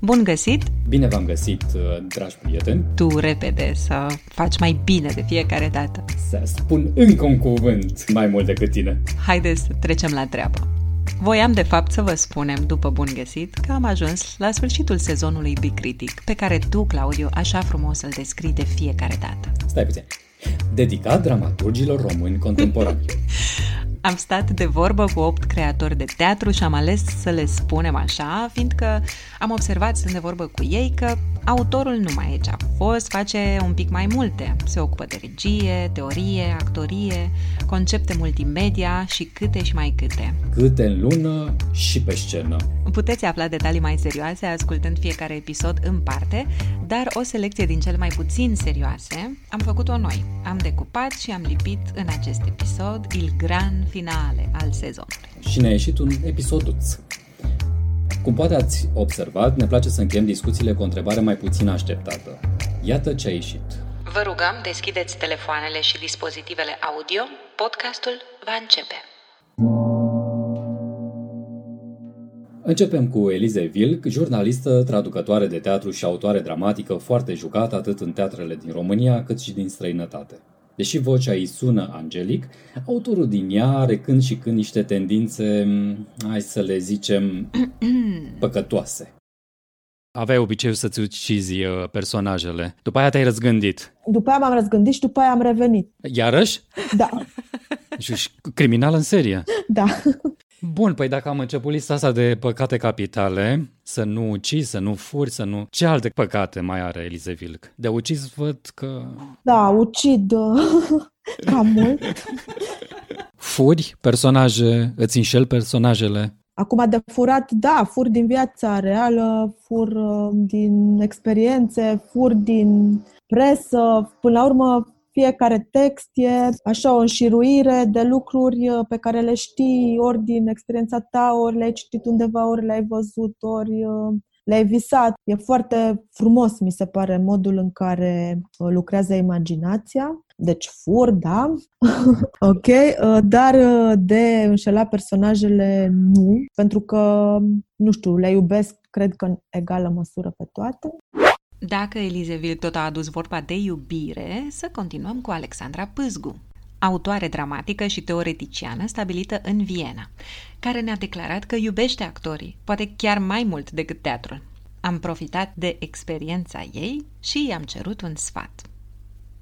Bun găsit! Bine v-am găsit, uh, dragi prieteni! Tu repede să faci mai bine de fiecare dată. Să spun încă un cuvânt mai mult decât tine. Haideți să trecem la treabă. Voiam de fapt să vă spunem, după bun găsit, că am ajuns la sfârșitul sezonului Big Critic, pe care tu, Claudiu, așa frumos îl descrii de fiecare dată. Stai puțin. Dedicat dramaturgilor români contemporani. Am stat de vorbă cu opt creatori de teatru și am ales să le spunem așa, fiindcă am observat stând de vorbă cu ei că autorul nu mai e ce a fost, face un pic mai multe. Se ocupă de regie, teorie, actorie, concepte multimedia și câte și mai câte. Câte în lună și pe scenă. Puteți afla detalii mai serioase ascultând fiecare episod în parte, dar o selecție din cele mai puțin serioase am făcut-o noi. Am decupat și am lipit în acest episod Il Gran Finale al sezonului. Și ne-a ieșit un episoduț. Cum poate ați observat, ne place să încheiem discuțiile cu o întrebare mai puțin așteptată. Iată ce a ieșit. Vă rugăm, deschideți telefoanele și dispozitivele audio. Podcastul va începe. Începem cu Elize Vilc, jurnalistă, traducătoare de teatru și autoare dramatică foarte jucată atât în teatrele din România cât și din străinătate. Deși vocea îi sună angelic, autorul din ea are când și când niște tendințe, hai să le zicem, păcătoase. Aveai obiceiul să-ți ucizi uh, personajele. După aia te-ai răzgândit. După aia m-am răzgândit și după aia am revenit. Iarăși? Da, Și criminal în serie. da. Bun, păi dacă am început lista asta de păcate capitale, să nu ucizi, să nu furi, să nu... Ce alte păcate mai are Elize Vilc? De ucis văd că... Da, ucid uh, cam mult. Furi personaje, îți înșel personajele. Acum de furat, da, fur din viața reală, fur uh, din experiențe, fur din presă. Până la urmă, fiecare text e așa o înșiruire de lucruri uh, pe care le știi ori din experiența ta, ori le-ai citit undeva, ori le-ai văzut, ori uh, le-ai visat. E foarte frumos, mi se pare, modul în care uh, lucrează imaginația. Deci fur, da, ok, uh, dar uh, de înșela personajele nu, pentru că, nu știu, le iubesc, cred că în egală măsură pe toate. Dacă Elizeville tot a adus vorba de iubire, să continuăm cu Alexandra Pâzgu, autoare dramatică și teoreticiană stabilită în Viena, care ne-a declarat că iubește actorii, poate chiar mai mult decât teatrul. Am profitat de experiența ei și i-am cerut un sfat.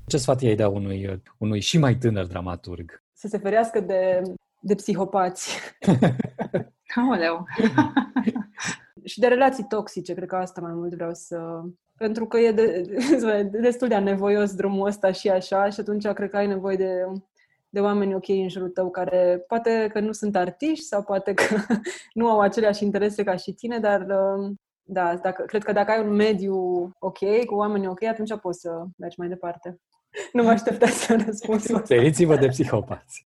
Ce sfat i-ai da unui, unui și mai tânăr dramaturg? să se ferească de, de psihopați Aoleu! și de relații toxice, cred că asta mai mult vreau să... Pentru că e de, de, destul de anevoios drumul ăsta și așa și atunci cred că ai nevoie de, de oameni ok în jurul tău care poate că nu sunt artiști sau poate că nu au aceleași interese ca și tine, dar uh, da, dacă, cred că dacă ai un mediu ok, cu oameni ok, atunci poți să mergi mai departe. Nu mă așteptați la răspunsul ăsta. Feriți-vă de psihopați!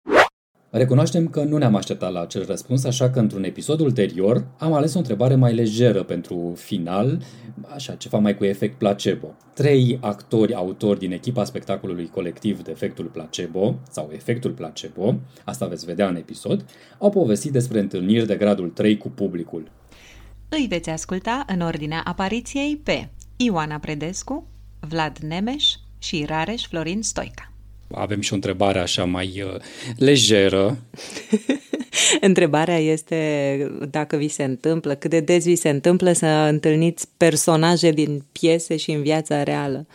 Recunoaștem că nu ne-am așteptat la acel răspuns, așa că într-un episod ulterior am ales o întrebare mai lejeră pentru final, așa, ceva mai cu efect placebo. Trei actori autori din echipa spectacolului colectiv de efectul placebo, sau efectul placebo, asta veți vedea în episod, au povestit despre întâlniri de gradul 3 cu publicul. Îi veți asculta în ordinea apariției pe Ioana Predescu, Vlad Nemeș și Rareș Florin Stoica. Avem și o întrebare așa mai uh, lejeră. Întrebarea este dacă vi se întâmplă, cât de des vi se întâmplă să întâlniți personaje din piese și în viața reală.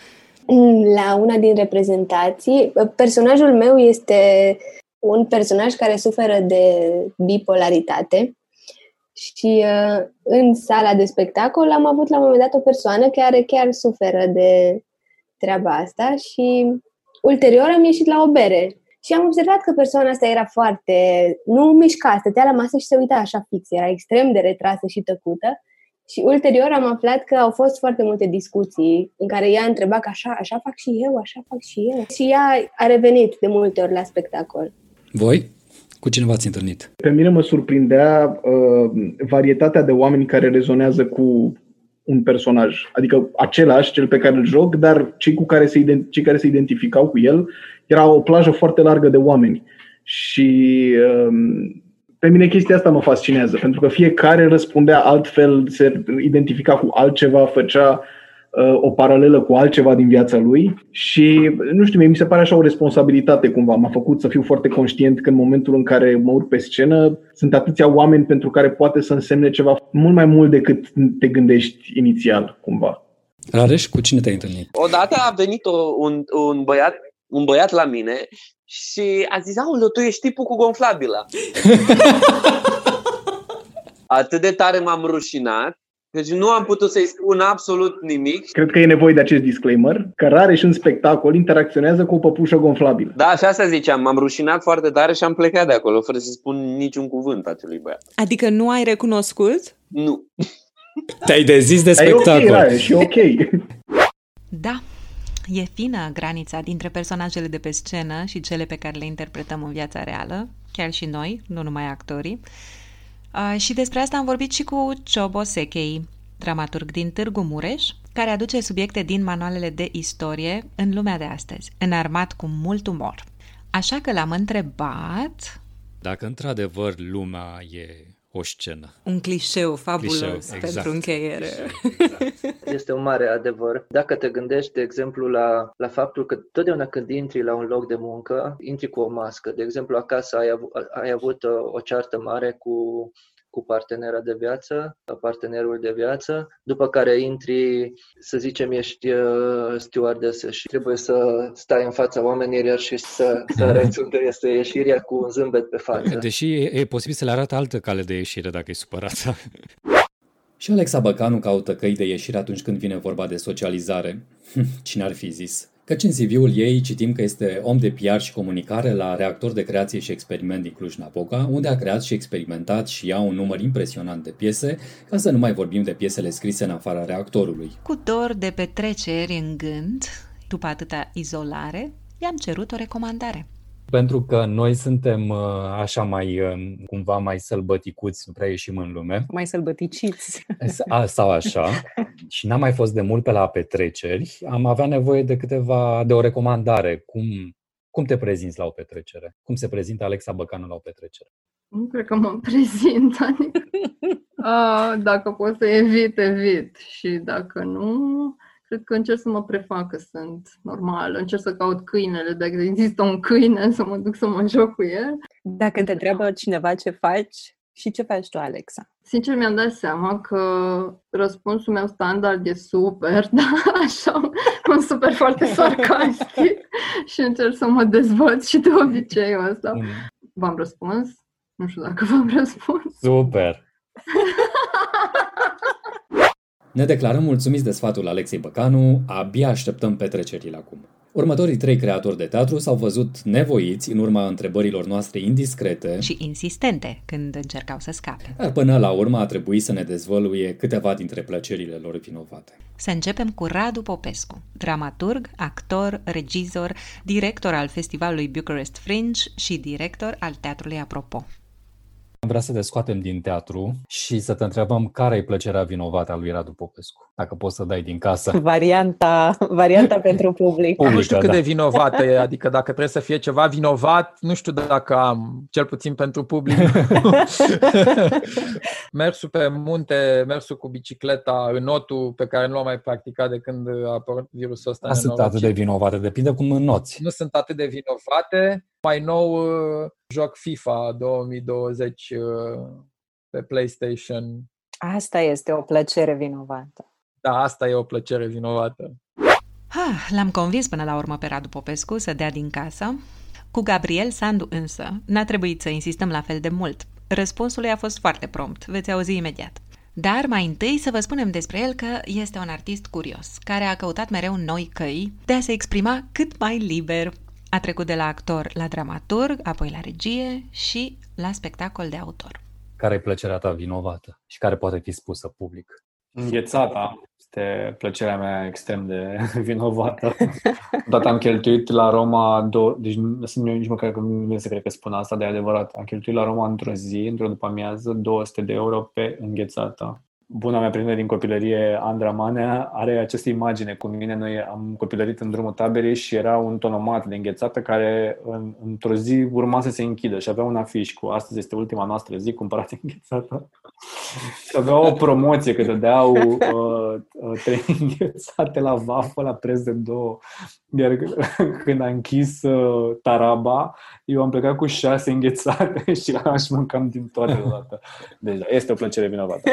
La una din reprezentații, personajul meu este un personaj care suferă de bipolaritate și uh, în sala de spectacol am avut la un moment dat o persoană care chiar suferă de treaba asta și ulterior am ieșit la o bere și am observat că persoana asta era foarte, nu mișca, stătea la masă și se uita așa fix, era extrem de retrasă și tăcută și ulterior am aflat că au fost foarte multe discuții în care ea întreba că așa, așa fac și eu, așa fac și eu. Și ea a revenit de multe ori la spectacol. Voi? Cu cine v-ați întâlnit? Pe mine mă surprindea uh, varietatea de oameni care rezonează cu un personaj. Adică același, cel pe care îl joc, dar cei, cu care se, ident- cei care se identificau cu el era o plajă foarte largă de oameni. Și uh, Pe mine chestia asta mă fascinează, pentru că fiecare răspundea altfel, se identifica cu altceva, făcea uh, o paralelă cu altceva din viața lui și, nu știu, mie mi se pare așa o responsabilitate cumva. M-a făcut să fiu foarte conștient că în momentul în care mă urc pe scenă sunt atâția oameni pentru care poate să însemne ceva mult mai mult decât te gândești inițial, cumva. Rareș, cu cine te-ai întâlnit? Odată a venit o, un, un, băiat, un băiat la mine și a zis, aoleu, tu ești tipul cu gonflabila. Atât de tare m-am rușinat deci nu am putut să-i spun absolut nimic. Cred că e nevoie de acest disclaimer, că rare și în spectacol interacționează cu o păpușă gonflabilă. Da, și asta ziceam, m-am rușinat foarte tare și am plecat de acolo, fără să spun niciun cuvânt acelui băiat. Adică nu ai recunoscut? Nu. Te-ai dezis de spectacol. E ok, Rare, și ok. Da, E fină granița dintre personajele de pe scenă și cele pe care le interpretăm în viața reală, chiar și noi, nu numai actorii. Uh, și despre asta am vorbit și cu Ciobo Sekei, dramaturg din Târgu Mureș, care aduce subiecte din manualele de istorie în lumea de astăzi, înarmat cu mult umor. Așa că l-am întrebat... Dacă într-adevăr lumea e o scenă. Un clișeu fabulos clișeu, exact. pentru încheiere. Clișeu, exact. Este un mare adevăr. Dacă te gândești, de exemplu, la, la faptul că totdeauna când intri la un loc de muncă, intri cu o mască. De exemplu, acasă ai, avut, ai avut o, o ceartă mare cu cu partenera de viață, partenerul de viață, după care intri, să zicem, ești uh, stewardesă și trebuie să stai în fața oamenilor și să, să arăți unde este ieșirea cu un zâmbet pe față. Deși e, e posibil să le arată altă cale de ieșire dacă e supărată. Și Alexa Băcanu caută căi de ieșire atunci când vine vorba de socializare. Cine ar fi zis? Căci în CV-ul ei citim că este om de PR și comunicare la reactor de creație și experiment din Cluj-Napoca, unde a creat și experimentat și ea un număr impresionant de piese, ca să nu mai vorbim de piesele scrise în afara reactorului. Cu dor de petreceri în gând, după atâta izolare, i-am cerut o recomandare. Pentru că noi suntem uh, așa mai, uh, cumva mai sălbăticuți, nu prea ieșim în lume. Mai sălbăticiți. Sau așa. Și n-am mai fost de mult pe la petreceri. Am avea nevoie de câteva, de o recomandare. Cum, cum te prezinți la o petrecere? Cum se prezintă Alexa Băcanu la o petrecere? Nu cred că mă prezint. Adică, a, dacă pot să evit, evit. Și dacă nu, cred că încerc să mă prefac că sunt normal, încerc să caut câinele, dacă există un câine, să mă duc să mă joc cu el. Dacă te întreabă cineva ce faci, și ce faci tu, Alexa? Sincer, mi-am dat seama că răspunsul meu standard e super, da, așa, un super foarte sarcastic și încerc să mă dezvăț și de obiceiul ăsta. Mm. V-am răspuns? Nu știu dacă v-am răspuns. Super! Ne declarăm mulțumiți de sfatul Alexei Băcanu, abia așteptăm petrecerile acum. Următorii trei creatori de teatru s-au văzut nevoiți în urma întrebărilor noastre indiscrete și insistente când încercau să scape. Dar până la urmă a trebuit să ne dezvăluie câteva dintre plăcerile lor vinovate. Să începem cu Radu Popescu, dramaturg, actor, regizor, director al festivalului Bucharest Fringe și director al Teatrului Apropo. Am vrea să te scoatem din teatru și să te întrebăm care e plăcerea vinovată a lui Radu Popescu. Dacă poți să dai din casă. Varianta, varianta pentru public. Publică, nu știu cât da. de vinovată e, adică dacă trebuie să fie ceva vinovat, nu știu dacă am, cel puțin pentru public. mersul pe munte, mersul cu bicicleta, înotul pe care nu l-am mai practicat de când a apărut virusul ăsta. Nu sunt atât de vinovate, depinde cum înnoți. Nu sunt atât de vinovate. Mai nou joc FIFA 2020 uh, pe PlayStation. Asta este o plăcere vinovată. Da, asta e o plăcere vinovată. Ha, l-am convins până la urmă pe Radu Popescu să dea din casă. Cu Gabriel Sandu însă n-a trebuit să insistăm la fel de mult. Răspunsul lui a fost foarte prompt, veți auzi imediat. Dar mai întâi să vă spunem despre el că este un artist curios, care a căutat mereu noi căi de a se exprima cât mai liber, a trecut de la actor la dramaturg, apoi la regie și la spectacol de autor. Care e plăcerea ta vinovată și care poate fi spusă public? Înghețata este plăcerea mea extrem de vinovată. Odată am cheltuit la Roma, două, deci nu sunt nici măcar că nu se cred că spun asta, de adevărat. Am cheltuit la Roma într-o zi, într-o după amiază, 200 de euro pe înghețata. Buna mea prietenă din copilărie, Andra Manea, are această imagine cu mine. Noi am copilărit în drumul taberei și era un tonomat de înghețată care în, într-o zi urma să se închidă și avea un afiș cu astăzi este ultima noastră zi, cumpărați înghețată. și avea o promoție că dădeau uh, uh, trei înghețate la vafă la preț de două. Iar când a închis uh, taraba, eu am plecat cu șase înghețate și aș mâncam din toate deodată. Deci da, este o plăcere vinovată.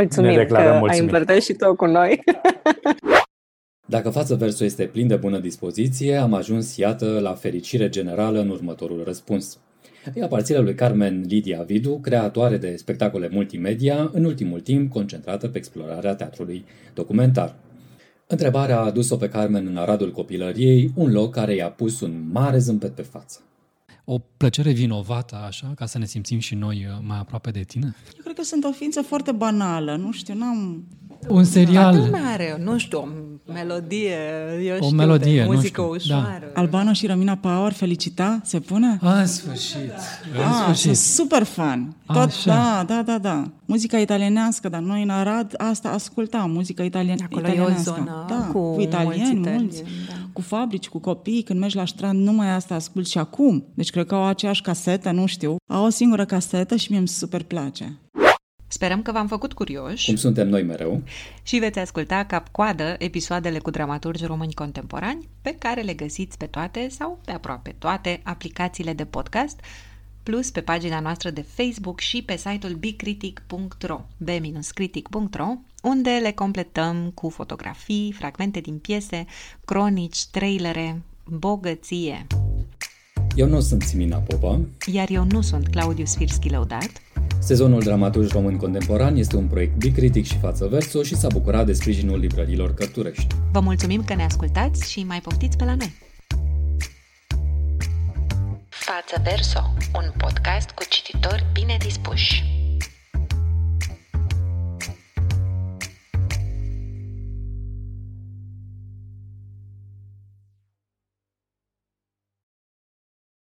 Mulțumim că ai împărtășit-o cu noi. Dacă față versul este plin de bună dispoziție, am ajuns, iată, la fericire generală în următorul răspuns. Îi aparține lui Carmen Lidia Vidu, creatoare de spectacole multimedia, în ultimul timp concentrată pe explorarea teatrului documentar. Întrebarea a adus-o pe Carmen în Aradul copilăriei, un loc care i-a pus un mare zâmbet pe față o plăcere vinovată, așa, ca să ne simțim și noi uh, mai aproape de tine? Eu cred că sunt o ființă foarte banală, nu știu, n-am... Un serial... Toată lumea are, nu știu, o melodie, eu o știu, melodie, de muzică nu știu, ușoară. Da. Albano și Romina Power, felicita, se pune? A, în sfârșit, în ah, sfârșit. sunt super fan. Tot, Așa. da, da, da, da. Muzica italienească, dar noi în Arad asta ascultam, muzica italien, Acolo e o italienească. zonă da, cu cu italieni, mulți mulți, italieni, da. Cu fabrici, cu copii, când mergi la strand, numai asta ascult și acum. Deci cred că au aceeași casetă, nu știu. Au o singură casetă și mie îmi super place. Sperăm că v-am făcut curioși. Cum suntem noi mereu. Și veți asculta cap-coadă episoadele cu dramaturgi români contemporani, pe care le găsiți pe toate sau pe aproape toate aplicațiile de podcast, plus pe pagina noastră de Facebook și pe site-ul bcritic.ro, b-critic.ro, unde le completăm cu fotografii, fragmente din piese, cronici, trailere, bogăție. Eu nu sunt Simina Popa. Iar eu nu sunt Claudiu Sfirski Lăudat. Sezonul Dramaturgi Români Contemporani este un proiect bicritic și față verso și s-a bucurat de sprijinul librărilor Cărturești. Vă mulțumim că ne ascultați și mai poftiți pe la noi! Față Verso, un podcast cu cititori bine dispuși.